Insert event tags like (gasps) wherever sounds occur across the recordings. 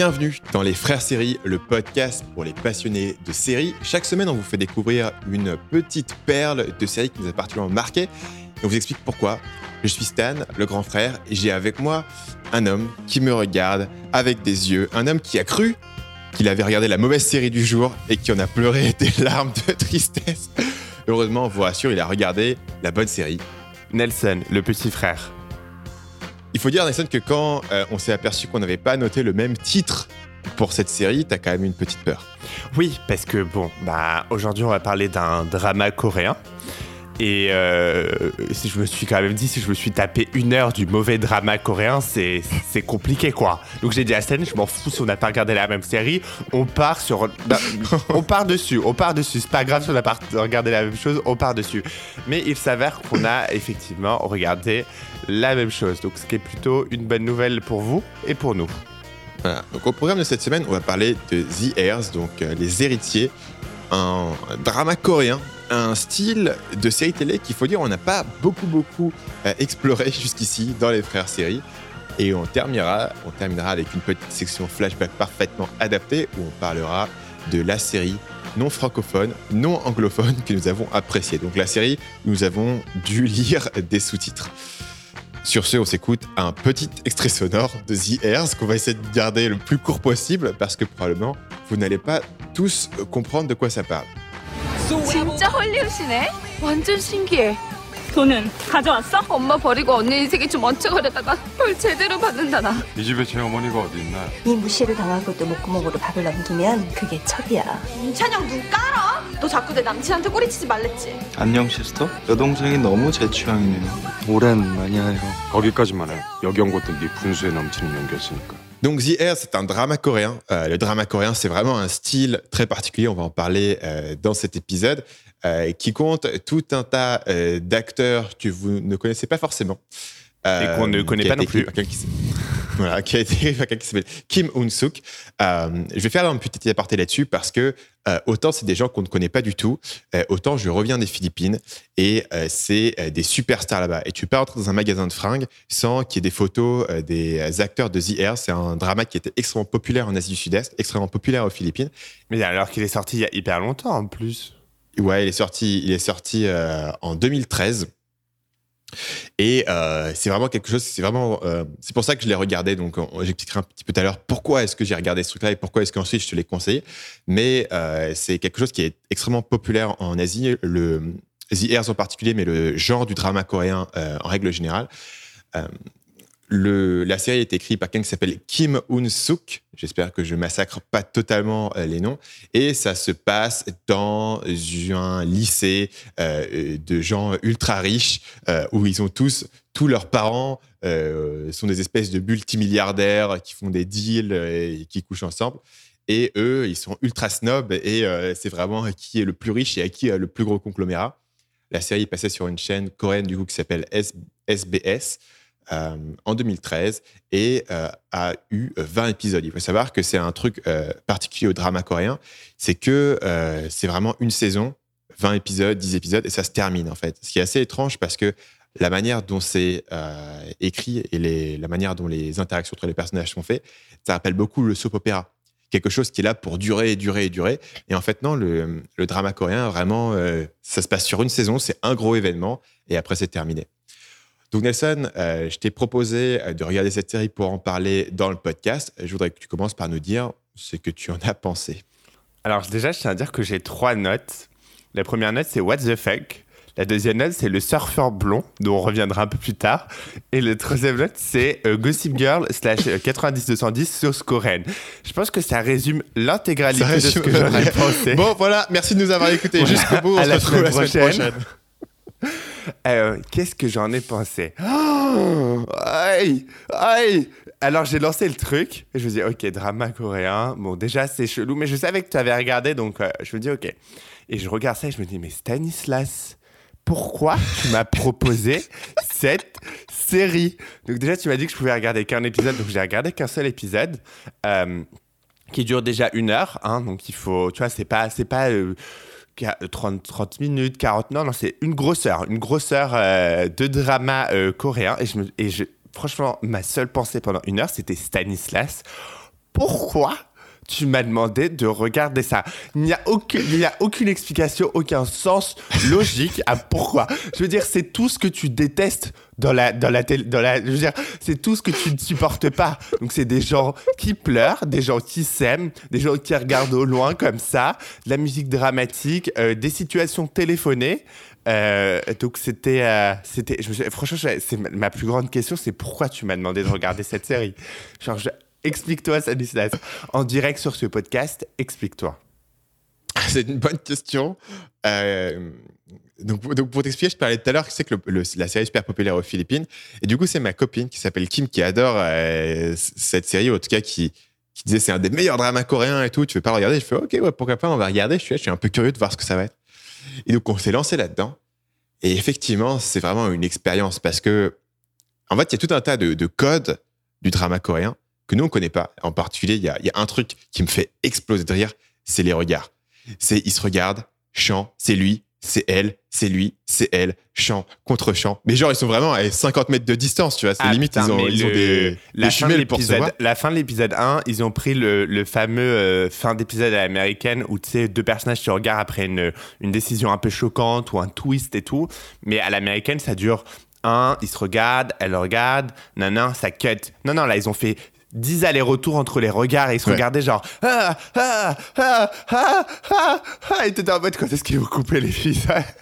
Bienvenue dans les Frères Séries, le podcast pour les passionnés de séries. Chaque semaine, on vous fait découvrir une petite perle de séries qui nous a particulièrement marqué. on vous explique pourquoi. Je suis Stan, le grand frère, et j'ai avec moi un homme qui me regarde avec des yeux, un homme qui a cru qu'il avait regardé la mauvaise série du jour et qui en a pleuré (laughs) des larmes de tristesse. Heureusement, on vous rassure, il a regardé la bonne série. Nelson, le petit frère. Il faut dire, Nelson, que quand euh, on s'est aperçu qu'on n'avait pas noté le même titre pour cette série, t'as quand même une petite peur. Oui, parce que bon, bah aujourd'hui on va parler d'un drama coréen. Et euh, si je me suis quand même dit, si je me suis tapé une heure du mauvais drama coréen, c'est compliqué quoi. Donc j'ai dit à Stan, je m'en fous si on n'a pas regardé la même série, on part sur. Bah, (laughs) on part dessus, on part dessus. C'est pas grave si on n'a pas regardé la même chose, on part dessus. Mais il s'avère qu'on a effectivement regardé la même chose. Donc ce qui est plutôt une bonne nouvelle pour vous et pour nous. Voilà. Donc au programme de cette semaine, on va parler de The Heirs, donc euh, les héritiers, un drama coréen un style de série télé qu'il faut dire on n'a pas beaucoup beaucoup euh, exploré (laughs) jusqu'ici dans les frères séries. Et on terminera, on terminera avec une petite section flashback parfaitement adaptée où on parlera de la série non francophone, non anglophone que nous avons appréciée. Donc la série, nous avons dû (laughs) lire des sous-titres. Sur ce, on s'écoute un petit extrait sonore de The Airs qu'on va essayer de garder le plus court possible parce que probablement vous n'allez pas tous comprendre de quoi ça parle. 진짜 헐리우드시네. 완전 신기해. 돈은 가져왔어? 엄마 버리고 언니 인생에 좀 얹혀가려다가 별 제대로 받는다 나. 이 집에 제 어머니가 어디 있나? 이 무시를 당한 것도 목구멍으로 밥을 넘기면 그게 첩이야. 찬영 눈 깔아. 너 자꾸 내 남친한테 꼬리치지 말랬지. 안녕 시스터? 여동생이 너무 제 취향이네요. 오랜만이에요. 거기까지만 해. 여기 온 것도 네 분수에 넘치는 연기였으니까. Donc The Air, c'est un drama coréen. Euh, le drama coréen, c'est vraiment un style très particulier. On va en parler euh, dans cet épisode, euh, qui compte tout un tas d'acteurs que vous ne connaissez pas forcément. Et qu'on ne connaît pas non plus. (laughs) voilà, qui a été écrit par quelqu'un qui s'appelle Kim. Euh, je vais faire un petit aparté là-dessus parce que euh, autant c'est des gens qu'on ne connaît pas du tout, euh, autant je reviens des Philippines et c'est des superstars là-bas. Et tu peux entrer dans un magasin de fringues sans qu'il y ait des photos des acteurs de The Air. C'est un drama qui était extrêmement populaire en Asie du Sud-Est, extrêmement populaire aux Philippines. Mais alors qu'il est sorti il y a hyper longtemps en plus. Ouais, il est sorti, il est sorti en 2013. Et euh, c'est vraiment quelque chose, c'est vraiment, euh, c'est pour ça que je l'ai regardé. Donc, j'expliquerai un petit peu tout à l'heure pourquoi est-ce que j'ai regardé ce truc-là et pourquoi est-ce qu'ensuite je te l'ai conseillé. Mais euh, c'est quelque chose qui est extrêmement populaire en Asie, le The Airs en particulier, mais le genre du drama coréen en règle générale. La série est écrite par quelqu'un qui s'appelle Kim Un-suk. J'espère que je massacre pas totalement euh, les noms. Et ça se passe dans un lycée euh, de gens ultra riches euh, où ils ont tous, tous leurs parents sont des espèces de multimilliardaires qui font des deals et qui couchent ensemble. Et eux, ils sont ultra snobs et c'est vraiment qui est le plus riche et à qui a le plus gros conglomérat. La série est passée sur une chaîne coréenne du coup qui s'appelle SBS. Euh, en 2013 et euh, a eu 20 épisodes. Il faut savoir que c'est un truc euh, particulier au drama coréen, c'est que c'est vraiment une saison, 20 épisodes, 10 épisodes, et ça se termine en fait. Ce qui est assez étrange parce que la manière dont c'est écrit et la manière dont les interactions entre les personnages sont faites, ça rappelle beaucoup le soap opéra. Quelque chose qui est là pour durer et durer et durer. Et en fait, non, le drama coréen, vraiment, ça se passe sur une saison, c'est un gros événement, et après, c'est terminé. Donc Nelson, euh, je t'ai proposé euh, de regarder cette série pour en parler dans le podcast. Je voudrais que tu commences par nous dire ce que tu en as pensé. Alors déjà, je tiens à dire que j'ai trois notes. La première note, c'est What the fuck. La deuxième note, c'est le surfeur blond, dont on reviendra un peu plus tard. Et le troisième note, c'est euh, Gossip Girl slash 90-210 sauce coréenne. Je pense que ça résume l'intégralité de ce que j'en ai pensé. Bon, voilà, merci de nous avoir écoutés jusqu'au bout. On se retrouve la semaine prochaine. Euh, qu'est-ce que j'en ai pensé? Oh, (gasps) aïe, aïe. Alors j'ai lancé le truc et je me dis ok drama coréen. Bon déjà c'est chelou mais je savais que tu avais regardé donc euh, je me dis ok. Et je regarde ça et je me dis mais Stanislas pourquoi tu m'as proposé (laughs) cette série? Donc déjà tu m'as dit que je pouvais regarder qu'un épisode donc j'ai regardé qu'un seul épisode. Euh, qui dure déjà une heure, hein, donc il faut, tu vois, c'est pas, c'est pas 30, 30 minutes, 40, non, non, c'est une grosseur, une grosseur euh, de drama euh, coréen. Et, je et je, franchement, ma seule pensée pendant une heure, c'était Stanislas. pourquoi tu m'as demandé de regarder ça. Il n'y a aucune, a aucune explication, aucun sens logique à pourquoi. Je veux dire, c'est tout ce que tu détestes dans la, dans la télé, dans la, je veux dire, c'est tout ce que tu ne supportes pas. Donc, c'est des gens qui pleurent, des gens qui s'aiment, des gens qui regardent au loin comme ça, de la musique dramatique, euh, des situations téléphonées. Euh, donc c'était, euh, franchement, c'est ma- plus grande question, c'est pourquoi tu m'as demandé de regarder cette série? Genre, explique-toi, Stanislas. En direct sur ce podcast, explique-toi. C'est une bonne question. Euh, donc, pour t'expliquer, je parlais tout à l'heure c'est que la série est super populaire aux Philippines. Et du coup, c'est ma copine qui s'appelle Kim qui adore euh, cette série, ou en tout cas qui, qui disait c'est un des meilleurs dramas coréens et tout. Tu veux pas regarder? Je fais ok, pourquoi pas, on va regarder. Je suis, je suis un peu curieux de voir ce que ça va être. Et donc, on s'est lancé là-dedans. Et effectivement, c'est vraiment une expérience parce que, en fait, il y a tout un tas de, de codes du drama coréen que nous, on connaît pas. En particulier, il y a, il y a un truc qui me fait exploser de rire, c'est les regards. C'est, ils se regardent, chant, c'est lui, c'est elle, c'est lui, c'est elle, chant contre chant. Mais genre, ils sont vraiment à 50 mètres de distance, tu vois. C'est Ah, limite, putain, ils ont, des, la des de pour se voir. la fin de l'épisode 1, ils ont pris le, le fameux euh, fin d'épisode à l'américaine où tu sais deux personnages se regardent après une, une décision un peu choquante ou un twist et tout. Mais à l'américaine, ça dure un, ils se regardent, elle le regarde, non, ça cut. Non non, là ils ont fait 10 allers-retours entre les regards et ils se Ouais. regardaient genre ah ah ah ah ah ah et t'étais en mode quand est-ce qu'ils vont couper les filles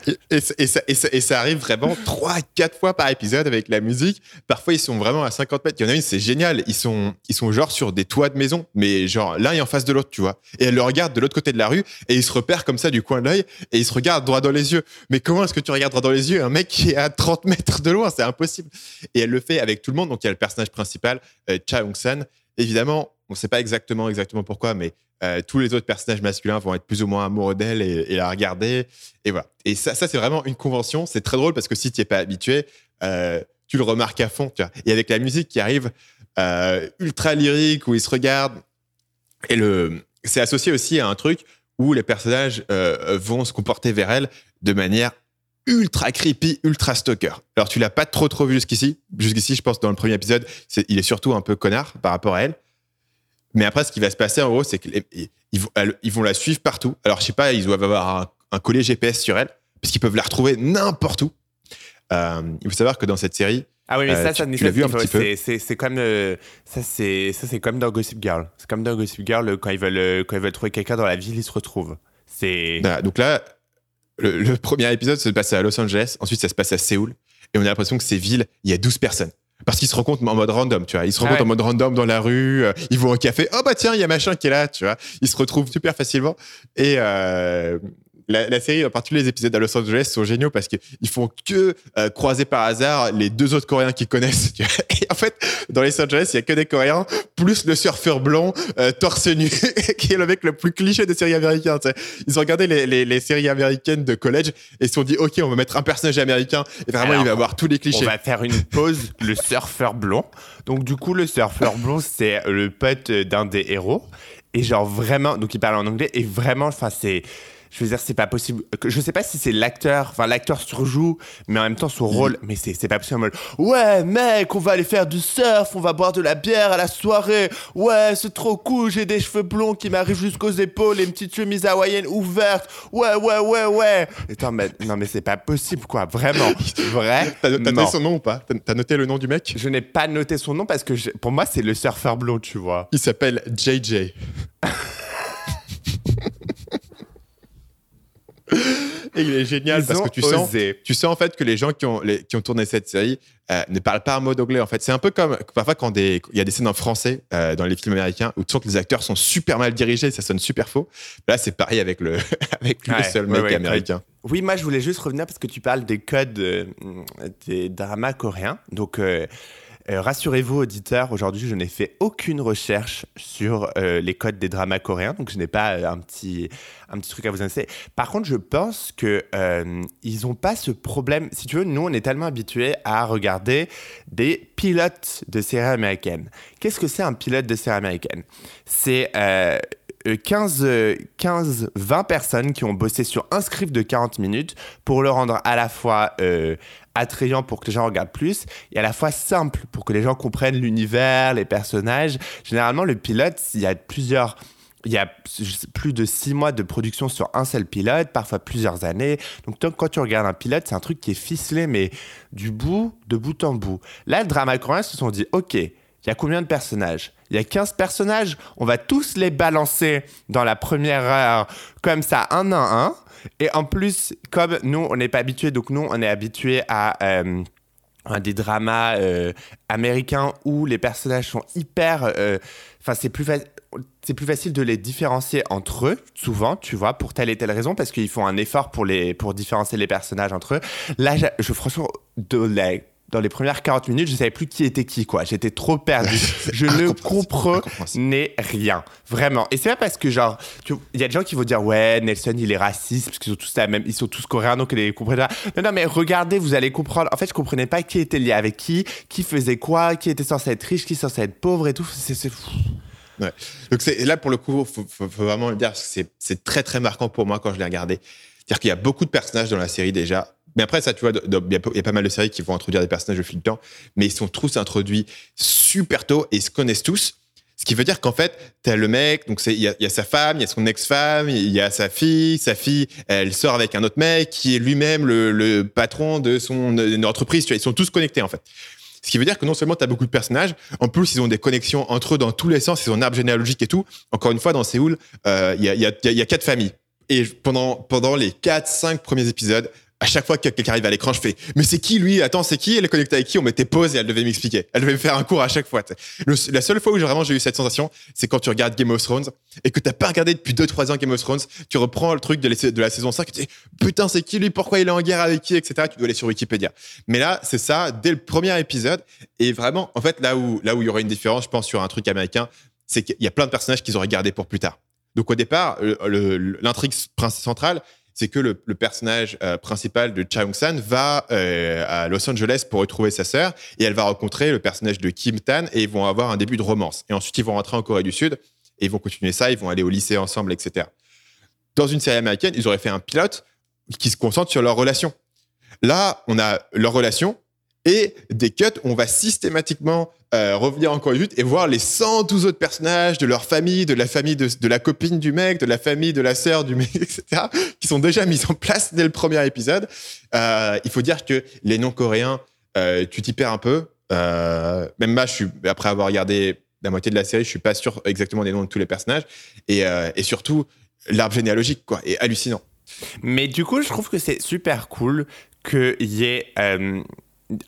Et, et ça- et ça, et ça- et ça arrive vraiment 3 4 fois par épisode avec la musique. Parfois, ils sont vraiment à 50 mètres. Il y en a une, c'est génial. Ils sont, ils sont genre sur des toits de maison, mais genre l'un est en face de l'autre, tu vois. Et elle le regarde de l'autre côté de la rue et ils se repèrent comme ça du coin de l'œil et ils se regardent droit dans les yeux. Mais comment est-ce que tu regardes droit dans les yeux un mec qui est à 30 mètres de loin? C'est impossible. Et elle le fait avec tout le monde. Donc, il y a le personnage principal, euh, Cha Hong-san. Évidemment, on ne sait pas exactement, exactement pourquoi, mais euh, tous les autres personnages masculins vont être plus ou moins amoureux d'elle et, la regarder. Et voilà. Et ça, c'est vraiment une convention. C'est très drôle parce que si tu n'es pas habitué, euh, tu le remarques à fond. Et avec la musique qui arrive euh, ultra lyrique, où ils se regardent, c'est associé aussi à un truc où les personnages vont se comporter vers elle de manière ultra creepy, ultra stalker. Alors tu l'as pas trop trop vu jusqu'ici? Jusqu'ici, je pense dans le premier épisode, il est surtout un peu connard par rapport à elle. Mais après, ce qui va se passer en gros, c'est qu'ils ils vont, la suivre partout. Alors je sais pas, ils doivent avoir un, un collier GPS sur elle, parce qu'ils peuvent la retrouver n'importe où. Euh, il faut savoir que dans cette série, Ah oui, mais Euh, ça, tu- ça, tu ça, l'as vu un c'est- petit peu c'est- comme euh, ça, c'est ça, c'est comme dans Gossip Girl. C'est comme dans Gossip Girl euh, quand ils veulent euh, quand ils veulent trouver quelqu'un dans la ville, ils se retrouvent. C'est donc là, le, le premier épisode se passe à Los Angeles, ensuite ça se passe à Séoul, et on a l'impression que ces villes, il y a 12 personnes. Parce qu'ils se rencontrent en mode random, tu vois. Ils se Ah rencontrent ouais. en mode random dans la rue, euh, ils vont au café, oh bah tiens, il y a machin qui est là, tu vois. Ils se retrouvent super facilement. Et euh, la, la série, en particulier les épisodes à Los Angeles, sont géniaux parce qu'ils font que euh, croiser par hasard les deux autres Coréens qu'ils connaissent. tu vois. Et en fait, dans Los Angeles, il y a que des Coréens, plus le surfeur blond, euh, torse nu, (laughs) qui est le mec le plus cliché des séries américaines. tu sais. Ils ont regardé les, les- les séries américaines de college et ils se sont dit, OK, on va mettre un personnage américain. Et vraiment, Alors, il va avoir tous les on clichés. va faire une pause. le surfeur blond. Donc du coup, le surfeur blond, c'est le pote d'un des héros. Et genre vraiment, donc il parle en anglais et vraiment, enfin c'est. Je veux dire, c'est pas possible. Je sais pas si c'est l'acteur, enfin l'acteur surjoue, mais en même temps son rôle, mais c'est pas possible. Ouais, mec, on va aller faire du surf, on va boire de la bière à la soirée. Ouais, c'est trop cool, j'ai des cheveux blonds qui m'arrivent jusqu'aux épaules, et une petite chemise hawaïenne ouverte. Ouais, ouais, ouais, ouais. Attends, mais non, mais c'est pas possible, quoi, vraiment. (laughs) Vrai. T'as noté son nom ou pas? T'as- T'as noté le nom du mec? Je n'ai pas noté son nom parce que je- pour moi, c'est le surfeur blond, tu vois. Il s'appelle JJ. (laughs) Et il est génial Ils parce que tu sens, tu sens en fait que les gens qui ont, les- qui ont tourné cette série euh, ne parlent pas un mot anglais en fait. C'est un peu comme parfois quand des- il y a des scènes en français euh, dans les films américains où tu sens que les acteurs sont super mal dirigés, ça sonne super faux. Là, c'est pareil avec le, (laughs) avec le seul ouais, mec ouais, américain. Oui, moi, je voulais juste revenir parce que tu parles des codes euh, des dramas coréens. Donc, euh, rassurez-vous, auditeurs, aujourd'hui, je n'ai fait aucune recherche sur euh, les codes des dramas coréens. Donc, je n'ai pas euh, un, petit, un petit truc à vous annoncer. Par contre, je pense que ils n'ont pas ce problème. Si tu veux, nous, on est tellement habitués à regarder des pilotes de séries américaines. Qu'est-ce que c'est un pilote de série américaine? C'est. Euh, euh, 15, euh, 15, 20 personnes qui ont bossé sur un script de 40 minutes pour le rendre à la fois euh, attrayant pour que les gens regardent plus et à la fois simple pour que les gens comprennent l'univers, les personnages. Généralement, le pilote, il y a plusieurs. Il y a plus de six mois de production sur un seul pilote, parfois plusieurs années. Donc, quand tu regardes un pilote, c'est un truc qui est ficelé, mais du bout, de bout en bout. Là, le drama coréen se sont dit, OK, il y a combien de personnages? Il y a 15 personnages, on va tous les balancer dans la première heure, comme ça, un à un. Et en plus, comme nous, on n'est pas habitués, donc nous, on est habitués à... euh, des dramas euh, américains où les personnages sont hyper. euh, Enfin, c'est plus, fa- c'est plus facile de les différencier entre eux, souvent, tu vois, pour telle et telle raison, parce qu'ils font un effort pour, les, pour différencier les personnages entre eux. Là, j'a- je, franchement, de dans les premières 40 minutes, je savais plus qui était qui, quoi. J'étais trop perdu. (laughs) je ne comprenais rien. Vraiment. Et c'est pas parce que, genre, il y a des gens qui vont dire, ouais, Nelson, il est raciste, parce qu'ils sont tous la même, ils sont tous coréens, donc ils comprennent pas. Non, non, mais regardez, vous allez comprendre. En fait, je comprenais pas qui était lié avec qui, qui faisait quoi, qui était censé être riche, qui était censé être pauvre et tout. C'est, fou. Ouais. Donc là pour le coup, faut, faut, faut vraiment le dire, parce que c'est c'est très très marquant pour moi quand je l'ai regardé. C'est-à-dire qu'il y a beaucoup de personnages dans la série déjà. Mais après ça, tu vois, il y, a pas- mal de séries qui vont introduire des personnages au fil du temps, mais ils sont tous introduits super tôt et se connaissent tous. Ce qui veut dire qu'en fait, t'as le mec, donc il y, a- sa femme, il y a son ex-femme, il y a sa fille, sa fille, elle sort avec un autre mec qui est lui-même le, patron de son entreprise. Ils sont tous connectés en fait. Ce qui veut dire que non seulement tu as beaucoup de personnages, en plus ils ont des connexions entre eux dans tous les sens, ils ont un arbre généalogique et tout. Encore une fois, dans Séoul, euh, il y, a, y a quatre familles. Et pendant, pendant les 4-5 premiers épisodes, à chaque fois que quelqu'un arrive à l'écran, je fais Mais c'est qui lui? Attends, c'est qui? Elle est connectée avec qui? On mettait pause et elle devait m'expliquer. Elle devait me faire un cours à chaque fois. la seule fois où j'ai vraiment eu cette sensation, c'est quand tu regardes Game of Thrones et que t'as pas regardé depuis 2-3 ans Game of Thrones. Tu reprends le truc de la, saison 5 et tu dis Putain, c'est qui lui? Pourquoi il est en guerre avec qui? Etc. Tu dois aller sur Wikipédia. Mais là, c'est ça, dès le premier épisode. Et vraiment, en fait, là où là où il y aurait une différence, je pense, sur un truc américain, c'est qu'il y a plein de personnages qu'ils ont regardés pour plus tard. Donc au départ, l'intrigue centrale, c'est que le, personnage euh, principal de Cha Young-san va euh, à Los Angeles pour retrouver sa sœur et elle va rencontrer le personnage de Kim Tan et ils vont avoir un début de romance. Et ensuite, ils vont rentrer en Corée du Sud et ils vont continuer ça, ils vont aller au lycée ensemble, etc. Dans une série américaine, ils auraient fait un pilote qui se concentre sur leur relation. Là, on a leur relation et des cuts on va systématiquement euh, revenir en Corée du Sud et voir les 112 autres personnages de leur famille, de la famille de, la copine du mec, de la famille de la sœur du mec, (laughs) etc., qui sont déjà mis en place dès le premier épisode. Euh, il faut dire que les noms coréens, euh, tu t'y perds un peu. Euh, même moi, après avoir regardé la moitié de la série, je suis pas sûr exactement des noms de tous les personnages. Et, et surtout, l'arbre généalogique, quoi, est hallucinant. Mais du coup, je trouve que c'est super cool qu'il y ait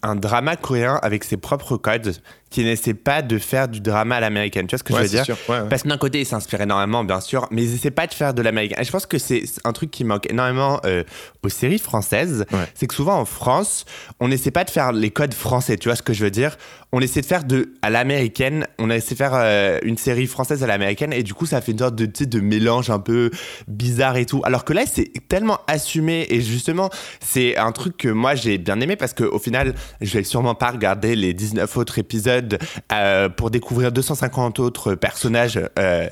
un drama coréen avec ses propres codes qui n'essaie pas de faire du drama à l'américaine. Tu vois ce que Ouais, je veux dire sûr. Ouais, ouais. Parce que d'un côté, ils s'inspirent énormément, bien sûr, mais ils essaient pas de faire de l'américain. Et je pense que c'est un truc qui manque énormément euh, aux séries françaises. C'est que souvent en France, on n'essaie pas de faire les codes français. Tu vois ce que je veux dire On essaie de faire de à l'américaine. On a essayé de faire euh, une série française à l'américaine, et du coup, ça fait une sorte de, de mélange un peu bizarre et tout. Alors que là, c'est tellement assumé, et justement, c'est un truc que moi j'ai bien aimé parce qu'au final, je vais sûrement pas regarder les 19 autres épisodes euh, pour découvrir 250 autres personnages euh,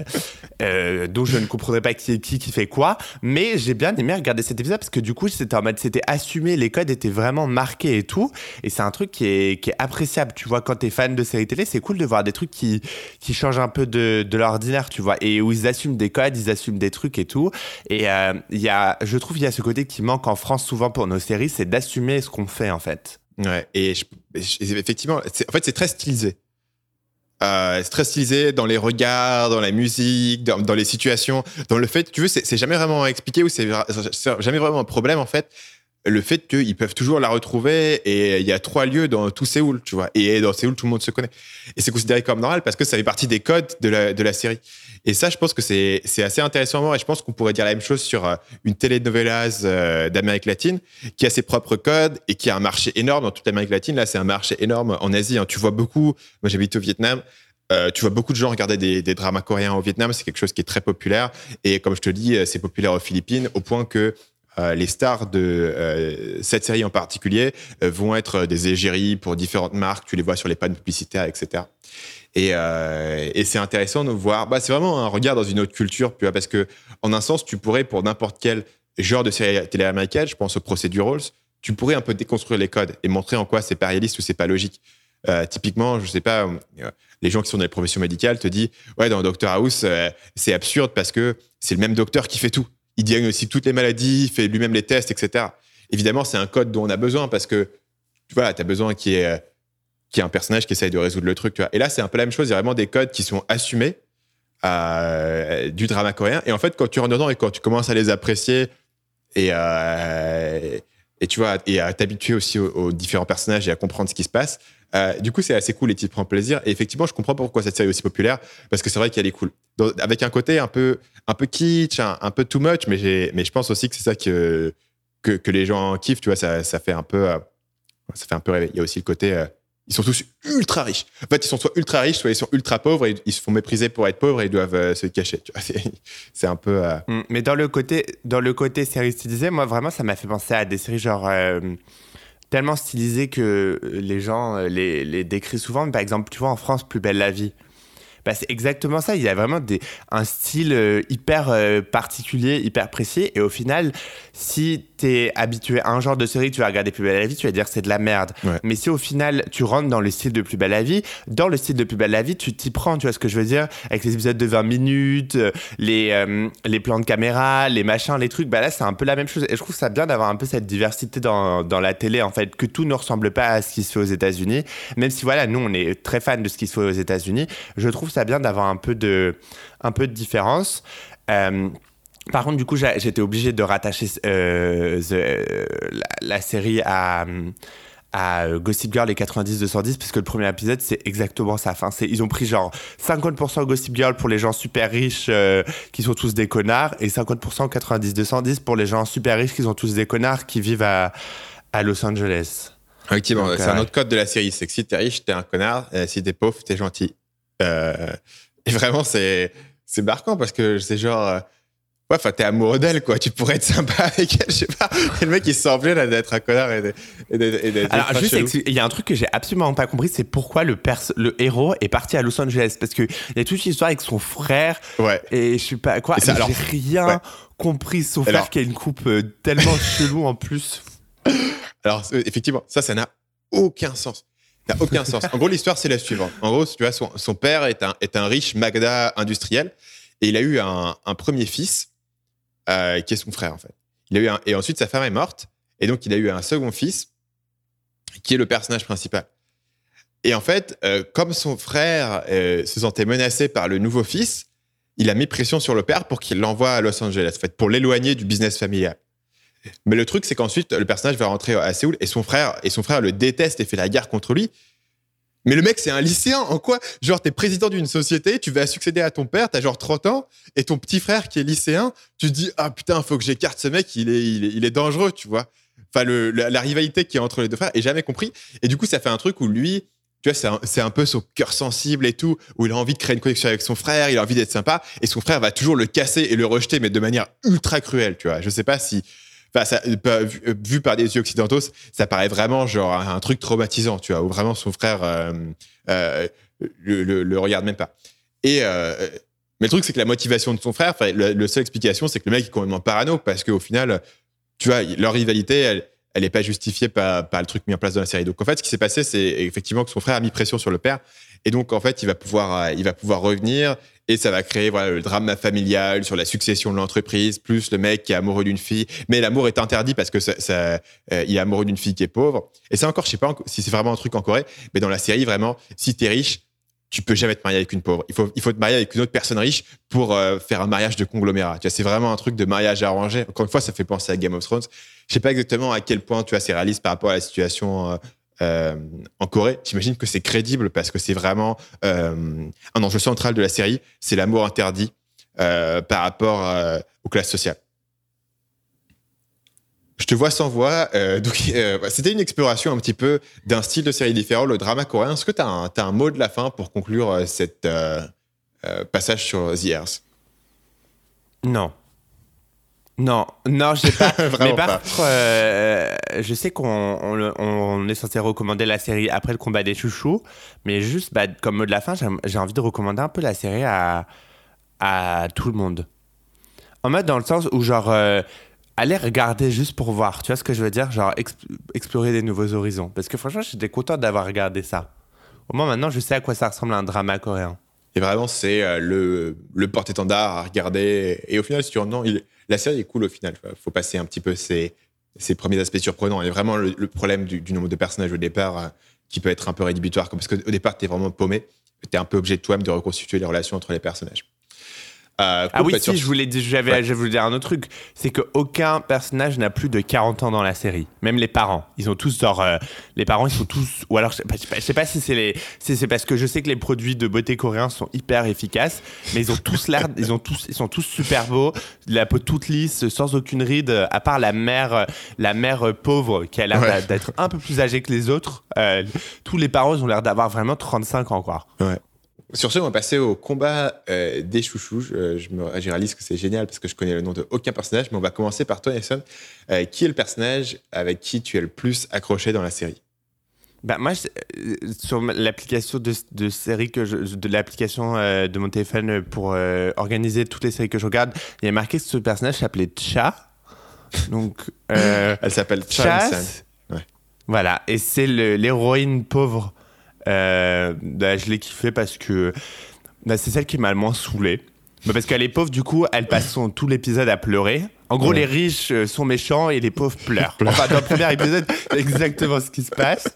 euh, dont je ne comprendrais pas qui qui, fait quoi. Mais j'ai bien aimé regarder cet épisode parce que du coup, c'était en mode, c'était assumé, les codes étaient vraiment marqués et tout. Et c'est un truc qui est, qui est appréciable. Tu vois, quand t'es fan de séries télé, c'est cool de voir des trucs qui, qui changent un peu de, de l'ordinaire, tu vois, et où ils assument des codes, ils assument des trucs et tout. Et il y a, je trouve, il y a ce côté qui manque en France souvent pour nos séries, c'est d'assumer ce qu'on fait en fait. Ouais, et effectivement, en fait, c'est très stylisé. Euh, c'est très stylisé dans les regards, dans la musique, dans, dans les situations, dans le fait, tu veux, c'est jamais vraiment expliqué ou c'est jamais vraiment un problème en fait. Le fait qu'ils peuvent toujours la retrouver et il y a trois lieux dans tout Séoul, tu vois. Et dans Séoul, tout le monde se connaît. Et c'est considéré comme normal parce que ça fait partie des codes de la, série. Et ça, je pense que c'est assez intéressant à voir et je pense qu'on pourrait dire la même chose sur euh, une télénovelas euh, d'Amérique latine qui a ses propres codes et qui a un marché énorme dans toute l'Amérique latine. Là, c'est un marché énorme en Asie. hein. Tu vois beaucoup, moi j'habite au Vietnam, euh, tu vois beaucoup de gens regarder des, des dramas coréens au Vietnam. C'est quelque chose qui est très populaire. Et comme je te dis, c'est populaire aux Philippines au point que euh, les stars de euh, cette série en particulier euh, vont être des égéries pour différentes marques. Tu les vois sur les pannes publicitaires, etc. Et, c'est intéressant de voir. Bah, c'est vraiment un regard dans une autre culture, parce que en un sens, tu pourrais pour n'importe quel genre de série télé américaine, je pense au procedurals, tu pourrais un peu déconstruire les codes et montrer en quoi c'est pas réaliste ou c'est pas logique. Typiquement, je sais pas, les gens qui sont dans les professions médicales te disent ouais dans Doctor House c'est absurde parce que c'est le même docteur qui fait tout. Il diagnostique toutes les maladies, il fait lui-même les tests, etc. Évidemment, c'est un code dont on a besoin parce que tu vois, tu as besoin qu'il y ait un personnage qui essaye de résoudre le truc. Et là, c'est un peu la même chose. Il y a vraiment des codes qui sont assumés euh, du drama coréen. Et en fait, quand tu rentres dedans et quand tu commences à les apprécier et, euh, et tu vois, et à t'habituer aussi aux différents personnages et à comprendre ce qui se passe, euh, du coup, c'est assez cool et tu te prends plaisir. Et effectivement, je comprends pourquoi cette série est aussi populaire parce que c'est vrai qu'elle est cool. Avec un côté un peu, un peu kitsch, un, peu too much, mais, mais je pense aussi que c'est ça que, que, les gens kiffent. Tu vois, ça, ça fait un peu, euh, ça fait un peu rêver. Il y a aussi le côté, euh, ils sont tous ultra riches. En fait, ils sont soit ultra riches, soit ils sont ultra pauvres et ils se font mépriser pour être pauvres et ils doivent se cacher. (laughs) C'est, un peu. Mm, Mais dans le côté, dans le côté série stylisée, moi vraiment, ça m'a fait penser à des séries genre tellement stylisées que les gens euh, les, les décrivent souvent. Par exemple, tu vois en France, Plus belle la vie. Bah, c'est exactement ça. Il y a vraiment des, un style euh, hyper euh, particulier, hyper précis. Et au final, si t'es habitué à un genre de série, tu vas regarder Plus belle la vie, tu vas dire c'est de la merde. Ouais. Mais si au final, tu rentres dans le style de Plus belle la vie, dans le style de Plus belle la vie, tu t'y prends. Tu vois ce que je veux dire? Avec les épisodes de 20 minutes, euh, les, euh, les plans de caméra, les machins, les trucs. Bah là, c'est un peu la même chose. Et je trouve ça bien d'avoir un peu cette diversité dans, dans la télé, en fait, que tout ne ressemble pas à ce qui se fait aux États-Unis. Même si, voilà, nous, on est très fans de ce qui se fait aux États-Unis. Je trouve ça bien d'avoir un peu de, un peu de différence. Euh, par contre, du coup, j'étais obligé de rattacher euh, the- euh, la, la série à, à Gossip Girl et 90-210 parce que le premier épisode, c'est exactement ça. Enfin, ils ont pris genre 50% Gossip Girl pour les gens super riches euh, qui sont tous des connards et 50% 90-210 pour les gens super riches qui sont tous des connards qui vivent à, à Los Angeles. Effectivement, c'est un autre code de la série. C'est que si t'es riche, t'es un connard. euh, si t'es pauvre, t'es gentil. Euh, et vraiment, c'est c'est marquant parce que c'est genre. euh, ouais, enfin, t'es amoureux d'elle, quoi. Tu pourrais être sympa (laughs) avec elle, je sais pas. Et le mec, il se sent obligé là, d'être un connard et d'être- et d'être et Alors, juste, il y a un truc que j'ai absolument pas compris, c'est pourquoi le, pers- le héros est parti à Los Angeles. Parce qu'il y a toute une histoire avec son frère Ouais. et je sais pas quoi. J'ai rien ouais. compris, sauf faire qui a une coupe euh, tellement chelou en plus. (laughs) Alors, effectivement, ça, ça n'a aucun sens. N'a aucun sens. En gros, l'histoire, c'est la suivante. En gros, tu vois, son, père est un, riche magda industriel et il a eu un, premier fils euh, qui est son frère, en fait. Il a eu et ensuite, sa femme est morte et donc il a eu un second fils qui est le personnage principal. Et en fait, euh, comme son frère euh, se sentait menacé par le nouveau fils, il a mis pression sur le père pour qu'il l'envoie à Los Angeles, en fait, pour l'éloigner du business familial. Mais le truc, c'est qu'ensuite, le personnage va rentrer à Séoul et son frère, et son frère le déteste et fait la guerre contre lui. Mais le mec, c'est un lycéen. En quoi? Genre, t'es président d'une société, tu vas succéder à ton père, t'as genre 30 ans, et ton petit frère qui est lycéen, tu te dis, ah putain, faut que j'écarte ce mec, il est, il est, dangereux, tu vois. Enfin, le, la, la rivalité qui est entre les deux frères est jamais compris. Et du coup, ça fait un truc où lui, tu vois, c'est un, un peu son cœur sensible et tout, où il a envie de créer une connexion avec son frère, il a envie d'être sympa, et son frère va toujours le casser et le rejeter, mais de manière ultra cruelle, tu vois. Je sais pas si. Enfin, euh, vu, euh, vu par des yeux occidentaux, ça paraît vraiment genre un, truc traumatisant, tu vois, où vraiment son frère euh, le, regarde même pas. Et mais le truc, c'est que la motivation de son frère, le, le seule explication, c'est que le mec est complètement parano, parce qu'au final, tu vois, leur rivalité, elle, elle est pas justifiée par, par le truc mis en place dans la série. Donc en fait, ce qui s'est passé, c'est effectivement que son frère a mis pression sur le père, et donc en fait, il va pouvoir, euh, il va pouvoir revenir, et ça va créer voilà, le drame familial sur la succession de l'entreprise, plus le mec qui est amoureux d'une fille, mais l'amour est interdit parce que ça, euh, il est amoureux d'une fille qui est pauvre. Et ça encore, je sais pas si c'est vraiment un truc en Corée, mais dans la série, vraiment, si t'es riche, tu peux jamais te marier avec une pauvre. Il faut, il faut te marier avec une autre personne riche pour euh, faire un mariage de conglomérat. Tu vois, c'est vraiment un truc de mariage arrangé. Encore une fois, ça fait penser à Game of Thrones. Je sais pas exactement à quel point tu vois, c'est réaliste par rapport à la situation euh, en Corée. J'imagine que c'est crédible parce que c'est vraiment euh, un enjeu central de la série. C'est l'amour interdit euh, par rapport aux classes sociales. Je te vois sans voix. (laughs) c'était une exploration un petit peu d'un style de série différent, le drama coréen. Est-ce que tu as, un mot de la fin pour conclure euh, passage sur The Earth Non. Non, non, j'ai pas. (laughs) Vraiment mais par pas. contre, euh, je sais qu'on on, est censé recommander la série après le combat des chouchous, mais juste bah, comme mot de la fin, j'ai envie de recommander un peu la série à, à tout le monde. En mode dans le sens où genre euh, aller regarder juste pour voir, tu vois ce que je veux dire, genre exp- explorer des nouveaux horizons. Parce que franchement, j'étais content d'avoir regardé ça. Au moins maintenant, je sais à quoi ça ressemble un drama coréen. Et vraiment, c'est euh, le, le porte-étendard à regarder. Et au final, si tu non, il, la série est cool au final. Il faut passer un petit peu ses, premiers aspects surprenants. Et vraiment, le, problème du, du nombre de personnages au départ, euh, qui peut être un peu rédhibitoire, parce qu'au départ, tu es vraiment paumé. Tu es un peu obligé de toi-même de reconstituer les relations entre les personnages. Euh, Ah oui, bah, si, je voulais, j'avais, Ouais. je voulais dire un autre truc. C'est qu'aucun personnage n'a plus de 40 ans dans la série. Même les parents. Ils ont tous genre. euh, les parents, ils sont tous. Ou alors, je sais pas, je sais pas, je sais pas si c'est les. si c'est parce que je sais que les produits de beauté coréens sont hyper efficaces. Mais ils ont tous l'air. (laughs) ils, ont tous, ils sont tous super beaux. La peau toute lisse, sans aucune ride. À part la mère, euh, la mère pauvre qui a l'air Ouais. d'être un peu plus âgée que les autres. Euh, tous les parents, ils ont l'air d'avoir vraiment 35 ans, quoi. Sur ce, on va passer au combat euh, des chouchous. Je, je me, je réalise que c'est génial parce que je connais le nom de aucun personnage, mais on va commencer par toi, Nelson. Euh, qui est le personnage avec qui tu es le plus accroché dans la série? Bah, moi, je- euh, sur l'application de, de séries que je, de l'application euh, de mon téléphone pour euh, organiser toutes les séries que je regarde, il y a marqué que ce personnage s'appelait Cha. Donc, euh, (laughs) Elle s'appelle. San. Ouais. Voilà, et c'est l'héroïne pauvre. Euh, je l'ai kiffé parce que bah, c'est celle qui m'a le moins saoulé. Bah, parce qu'elle est pauvre, du coup, elle passe son, tout l'épisode à pleurer. En gros, Ouais. les riches euh, sont méchants et les pauvres pleurent. Enfin, dans le premier épisode, c'est exactement ce qui se passe.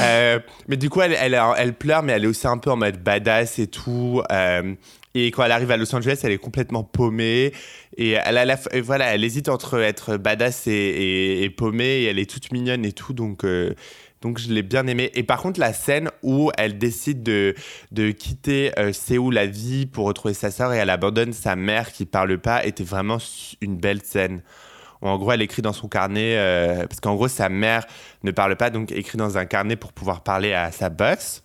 Euh, mais du coup, elle, elle, elle pleure, mais elle est aussi un peu en mode badass et tout. Euh, et quand elle arrive à Los Angeles, elle est complètement paumée. Et elle, a la f- et voilà, elle hésite entre être badass et, et, et paumée. Et elle est toute mignonne et tout. Donc, euh, donc je l'ai bien aimée. Et par contre, la scène où elle décide de, de quitter euh, Séoul la vie pour retrouver sa sœur et elle abandonne sa mère qui parle pas était vraiment une belle scène. Où, en gros, elle écrit dans son carnet, euh, parce qu'en gros, sa mère ne parle pas, donc écrit dans un carnet pour pouvoir parler à sa boss.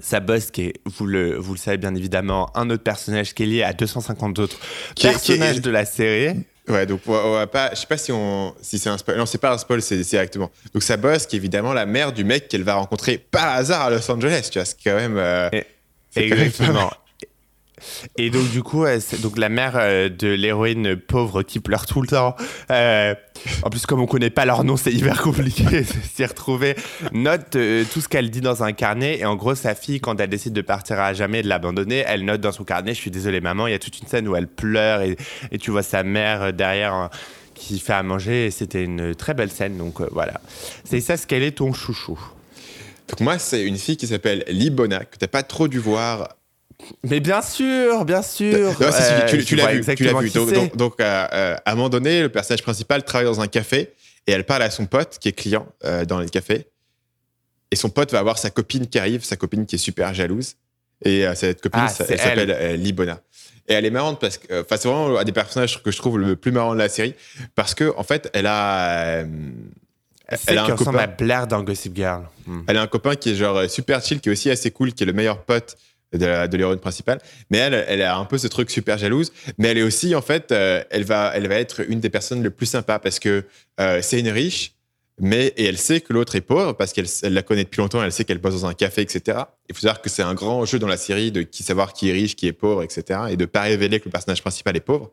Sa boss, qui est, vous le, vous le savez bien évidemment, un autre personnage qui est lié à 250 autres Qui est- personnages qui est- de la série. Ouais, donc on va, pas. Je sais pas si on, si c'est un spoil. Non, c'est pas un spoil, c'est directement. Donc sa boss, qui est évidemment la mère du mec qu'elle va rencontrer par hasard à Los Angeles, tu vois, c'est quand même. euh, Et- c'est quand même Exactement. Et donc, du coup, donc la mère euh, de l'héroïne pauvre qui pleure tout le temps. Euh, en plus, comme on connaît pas leur nom, c'est hyper compliqué (laughs) de s'y retrouver. Note euh, tout ce qu'elle dit dans un carnet. Et en gros, sa fille, quand elle décide de partir à jamais et de l'abandonner, elle note dans son carnet Je suis désolée, maman. Il y a toute une scène où elle pleure et, tu vois sa mère derrière hein, qui fait à manger. Et c'était une très belle scène. Donc, voilà. C'est ça ce qu'elle est ton chouchou. Donc moi, c'est une fille qui s'appelle Libona, que t'as pas trop dû voir. Mais bien sûr, bien sûr. Non, Euh, tu, l'as vu, tu l'as vu. Donc, c'est. donc, donc, euh, à un moment donné, le personnage principal travaille dans un café et elle parle à son pote qui est client euh, dans le café. Et son pote va avoir sa copine qui arrive, sa copine qui est super jalouse. Et euh, cette copine, Ah, ça- elle s'appelle euh, Libona. Et elle est marrante parce que, enfin, c'est vraiment un des personnages que je trouve le plus marrant de la série parce que, en fait, elle a, elle a un ressemble à copain. Blair dans Gossip Girl. Hmm. Elle a un copain qui est genre super chill, qui est aussi assez cool, qui est le meilleur pote de, l'héroïne principale. Mais elle, elle a un peu ce truc super jalouse. Mais elle est aussi, en fait, euh, elle, va, elle va être une des personnes les plus sympas parce que euh, c'est une riche, mais et elle sait que l'autre est pauvre parce qu'elle elle la connaît depuis longtemps, elle sait qu'elle bosse dans un café, etc. Il faut savoir que c'est un grand jeu dans la série de qui savoir qui est riche, qui est pauvre, etc. Et de pas révéler que le personnage principal est pauvre.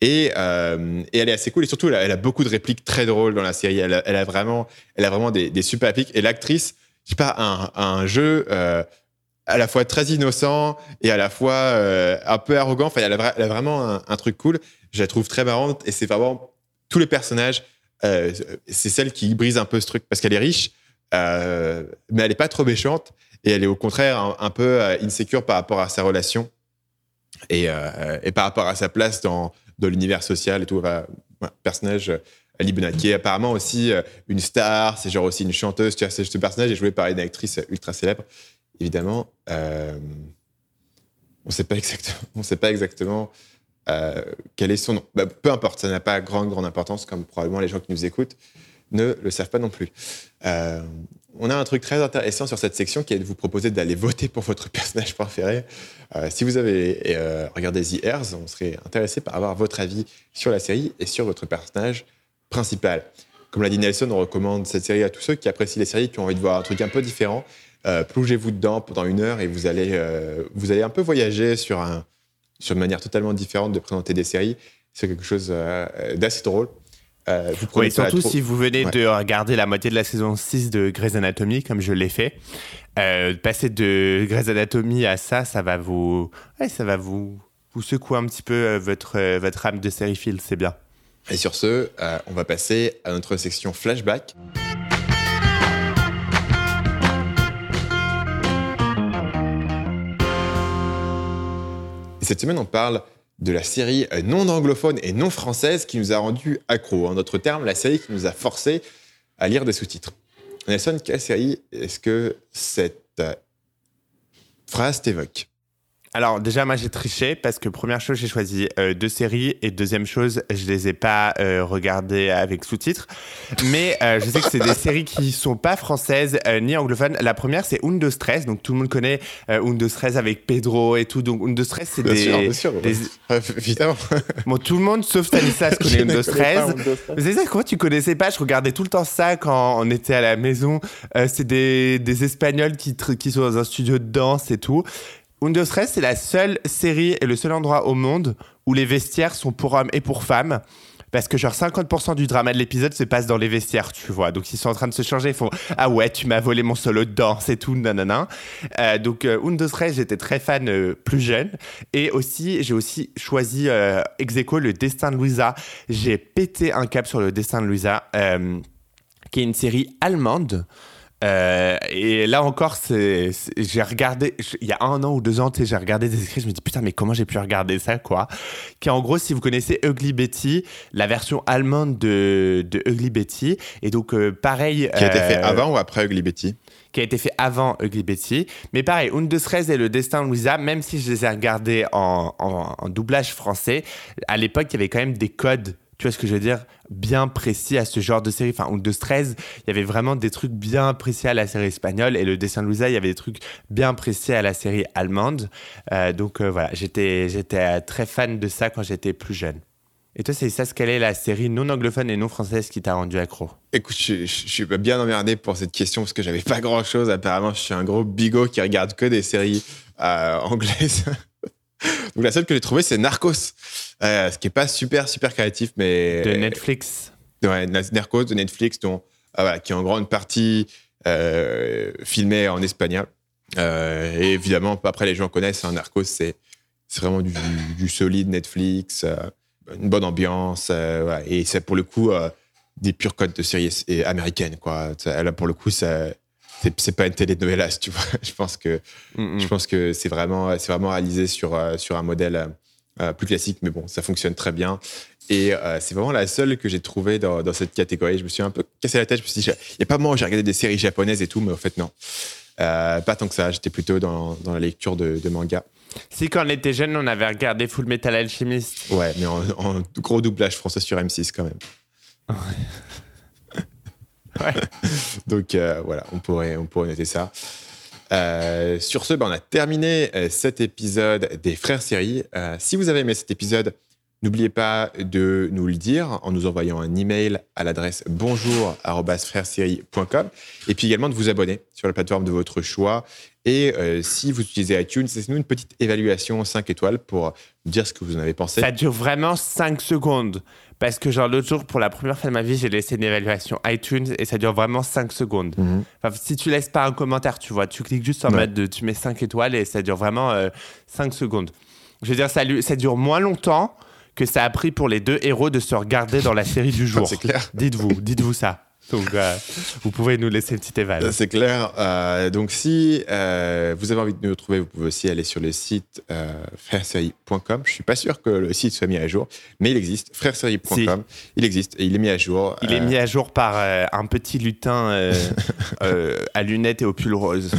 Et, euh, et elle est assez cool. Et surtout, elle a, beaucoup de répliques très drôles dans la série. Elle a, vraiment, elle a vraiment des, super répliques. Et l'actrice, je sais pas, un, un jeu à la fois très innocent et à la fois euh, un peu arrogant. Enfin, elle a, vraiment un, truc cool. Je la trouve très marrante. Et c'est vraiment tous les personnages. euh, c'est celle qui brise un peu ce truc parce qu'elle est riche, euh, mais elle est pas trop méchante. Et elle est au contraire un, peu insécure par rapport à sa relation et, par rapport à sa place dans, l'univers social et tout. Personnage, Ali Benat, qui est apparemment aussi une star, c'est genre aussi une chanteuse. Tu vois, ce personnage est joué par une actrice ultra célèbre, évidemment. Euh, on on sait pas exactement euh, quel est son nom. Bah, peu importe, ça n'a pas grande, grande importance, comme probablement les gens qui nous écoutent. ne le savent pas non plus. Euh, on a un truc très intéressant sur cette section qui est de vous proposer d'aller voter pour votre personnage préféré. Si vous avez regardé The Heirs, on serait intéressé par avoir votre avis sur la série et sur votre personnage principal. Comme l'a dit Nelson, on recommande cette série à tous ceux qui apprécient les séries, qui ont envie de voir un truc un peu différent. Euh, plongez-vous dedans pendant une heure et vous allez, euh, vous allez un peu voyager sur, un, sur une manière totalement différente de présenter des séries. C'est quelque chose euh, d'assez drôle. Euh, vous Oui, surtout si vous venez Ouais. de regarder la moitié de la saison 6 de Grey's Anatomy, comme je l'ai fait. Euh, passer de Grey's Anatomy à ça, ça va vous, ouais, ça va vous, vous secouer un petit peu euh, votre, votre âme de sériephile, c'est bien. Et sur ce, on va passer à notre section flashback. Cette semaine, on parle de la série euh, non anglophone et non française qui nous a rendu accro. En d'autres termes, la série qui nous a forcé à lire des sous-titres. Nelson, quelle série est-ce que cette euh, phrase t'évoque? Alors déjà, moi j'ai triché parce que première chose, j'ai choisi euh, deux séries et deuxième chose, je les ai pas euh, regardées avec sous-titres. Mais euh, je sais que c'est des (laughs) séries qui sont pas françaises ni anglophones. La première, c'est Undo Stress, donc tout le monde connaît Undo Stress avec Pedro et tout. Donc Undo Stress, c'est Bien des, sûr, bien sûr. des- (laughs) Évidemment. Bon, tout le monde sauf Stanislas connaît (laughs) Undo Stress. C'est ça, comment tu connaissais pas? Je regardais tout le temps ça quand on était à la maison. C'est des, des Espagnols qui sont dans un studio de danse et tout. Undo Stress, c'est la seule série et le seul endroit au monde où les vestiaires sont pour hommes et pour femmes. Parce que genre 50% du drama de l'épisode se passe dans les vestiaires, tu vois. Donc ils sont en train de se changer, ils font ah ouais tu m'as volé mon solo de danse et tout, nanana. Euh, donc euh, j'étais très fan euh, plus jeune. Et aussi j'ai aussi choisi euh, ex aequo, le Destin de Louisa. J'ai pété un cap sur le Destin de Louisa, qui est une série allemande. Euh, et là encore, c'est, c'est- j'ai regardé, il y a un an ou deux ans, j'ai regardé des écrits, je me dis putain, mais comment j'ai pu regarder ça, quoi? Qui en gros, si vous connaissez Ugly Betty, la version allemande de, de Ugly Betty, et donc euh, pareil. Qui a été fait euh, avant ou après Ugly Betty? qui a été fait avant Ugly Betty. Mais pareil, Undo Stress et Le Destin de Louisa, même si je les ai regardés en, en- en doublage français, à l'époque, il y avait quand même des codes, tu vois ce que je veux dire, bien précis à ce genre de série. Enfin, Undo Stress, il y avait vraiment des trucs bien précis à la série espagnole. Et Le Destin de Louisa, il y avait des trucs bien précis à la série allemande. Euh, donc euh, voilà, j'étais, j'étais euh, très fan de ça quand j'étais plus jeune. Et toi, c'est ça, ce quelle est la série non anglophone et non française qui t'a rendu accro? Écoute, je, suis bien emmerdé pour cette question parce que j'avais pas grand chose. Apparemment, je suis un gros bigot qui regarde que des séries (laughs) anglaises. (laughs) Donc la seule que j'ai trouvée, c'est Narcos. Euh, ce qui est pas super, super créatif, mais. De Netflix Ouais, Narcos de Netflix, dont, ah, voilà, qui est en grande partie euh, filmé en espagnol. Euh, et évidemment, après, les gens connaissent. hein, Narcos, c'est c'est vraiment du, du solide Netflix, euh, une bonne ambiance. et c'est pour le coup des purs codes de série es- et américaine. Quoi. Ça, Là, pour le coup, ça. C'est pas une télénovelas, (laughs) tu vois. Je pense que Mm, je mm. pense que c'est vraiment, c'est vraiment réalisé sur, euh, sur un modèle euh, euh, plus classique, mais bon, ça fonctionne très bien. Et euh, c'est vraiment la seule que j'ai trouvée dans, dans cette catégorie. Je me suis un peu cassé la tête. Je me suis dit, il n'y a pas moi, j'ai regardé des séries japonaises et tout, mais en fait, non. Euh, pas tant que ça. J'étais plutôt dans, dans la lecture de, de manga. Si quand on était jeune, on avait regardé Full Metal Alchemist. Ouais, mais en, en gros doublage français sur M6 quand même. Ouais. (laughs) Donc euh, voilà, on pourrait, on pourrait noter ça. Euh, sur ce, ben, on a terminé euh, cet épisode des Frères Séries. Euh, si vous avez aimé cet épisode, n'oubliez pas de nous le dire en nous envoyant un email à l'adresse bonjour@frèresseries.com et puis également de vous abonner sur la plateforme de votre choix. Et euh, si vous utilisez iTunes, laissez-nous une petite évaluation 5 étoiles pour dire ce que vous en avez pensé. Ça dure vraiment 5 secondes. Parce que, genre, l'autre jour, pour la première fois de ma vie, j'ai laissé une évaluation iTunes et ça dure vraiment 5 secondes. Mhm. Enfin, si tu laisses pas un commentaire, tu vois, tu cliques juste en Ouais. mode de tu mets 5 étoiles et ça dure vraiment 5 secondes. Je veux dire, ça, ça dure moins longtemps que ça a pris pour les deux héros de se regarder dans la série du (laughs) jour. C'est clair. Dites-vous, dites-vous ça. (laughs) Donc, euh, vous pouvez nous laisser une petite éval. C'est clair. Euh, donc, si euh, vous avez envie de nous retrouver, vous pouvez aussi aller sur le site frèreserie.com. Je suis pas sûr que le site soit mis à jour, mais il existe. frèreserie.com. Il existe et il est mis à jour. Il est mis à jour par un petit lutin (laughs) à lunettes et au pull rose.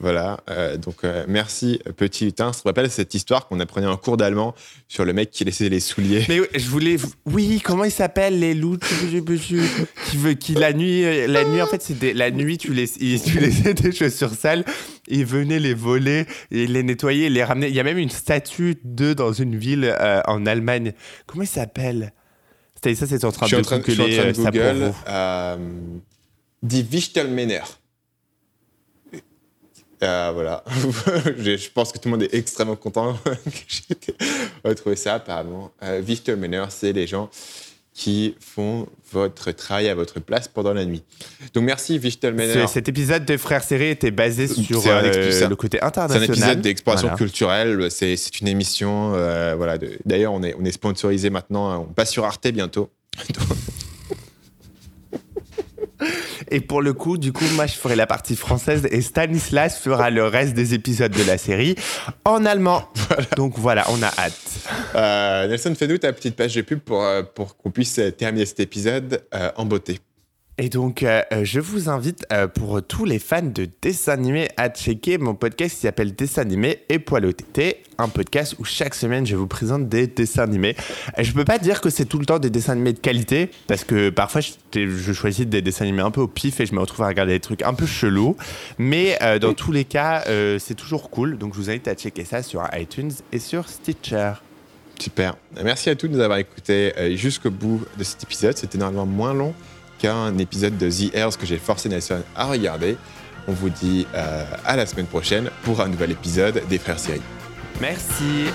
Voilà, donc merci petit lutin. Ça me rappelle cette histoire qu'on apprenait en cours d'allemand sur le mec qui laissait les souliers. Mais oui, je voulais. Oui, comment il s'appelle les loups qui veut qui la nuit euh, la nuit en fait c'était la nuit tu laisses (laughs) tu laissais tes chaussures sales ils venaient les voler et les nettoyer les ramener. Il y a même une statue d'eux dans une ville euh, en Allemagne. Comment il s'appelle Ça c'est en train je suis de en train, je suis en train de googler, euh, Google euh, Die Wichtelmänner. Euh, voilà, (laughs) je, je pense que tout le monde est extrêmement content (laughs) que j'ai retrouvé ça apparemment. Euh, Wichtelmänner, c'est les gens qui font votre travail à votre place pendant la nuit. Donc merci Wichtelmänner. Ce- Cet épisode de Frères Serrés était basé sur euh, le côté C'est un international. épisode d'exploration Voilà. culturelle. C'est une émission. euh, voilà. D'ailleurs, on est, on est sponsorisé maintenant. hein. On passe sur Arte bientôt. (laughs) Et pour le coup, du coup, moi, je ferai la partie française et Stanislas fera le reste des épisodes de la série en allemand. Donc voilà, on a hâte. Euh, Nelson, fais-nous ta petite page de pub pour, euh, pour qu'on puisse terminer cet épisode euh, en beauté. Et donc, euh, euh, je vous invite, euh, pour tous les fans de dessins animés, à checker mon podcast qui s'appelle Dessins animés et Poil un podcast où chaque semaine, je vous présente des dessins animés. Je peux pas dire que c'est tout le temps des dessins animés de qualité, parce que parfois, je, choisis des dessins animés un peu au pif et je me retrouve à regarder des trucs un peu chelous. Mais dans tous les cas, c'est toujours cool. Donc, je vous invite à checker ça sur iTunes et sur Stitcher. Super. Merci à tous de nous avoir écoutés jusqu'au bout de cet épisode. C'était normalement moins long qu'un épisode de The Heirs que j'ai forcé Nelson à regarder. On vous dit euh, à la semaine prochaine pour un nouvel épisode des Frères Série. Merci.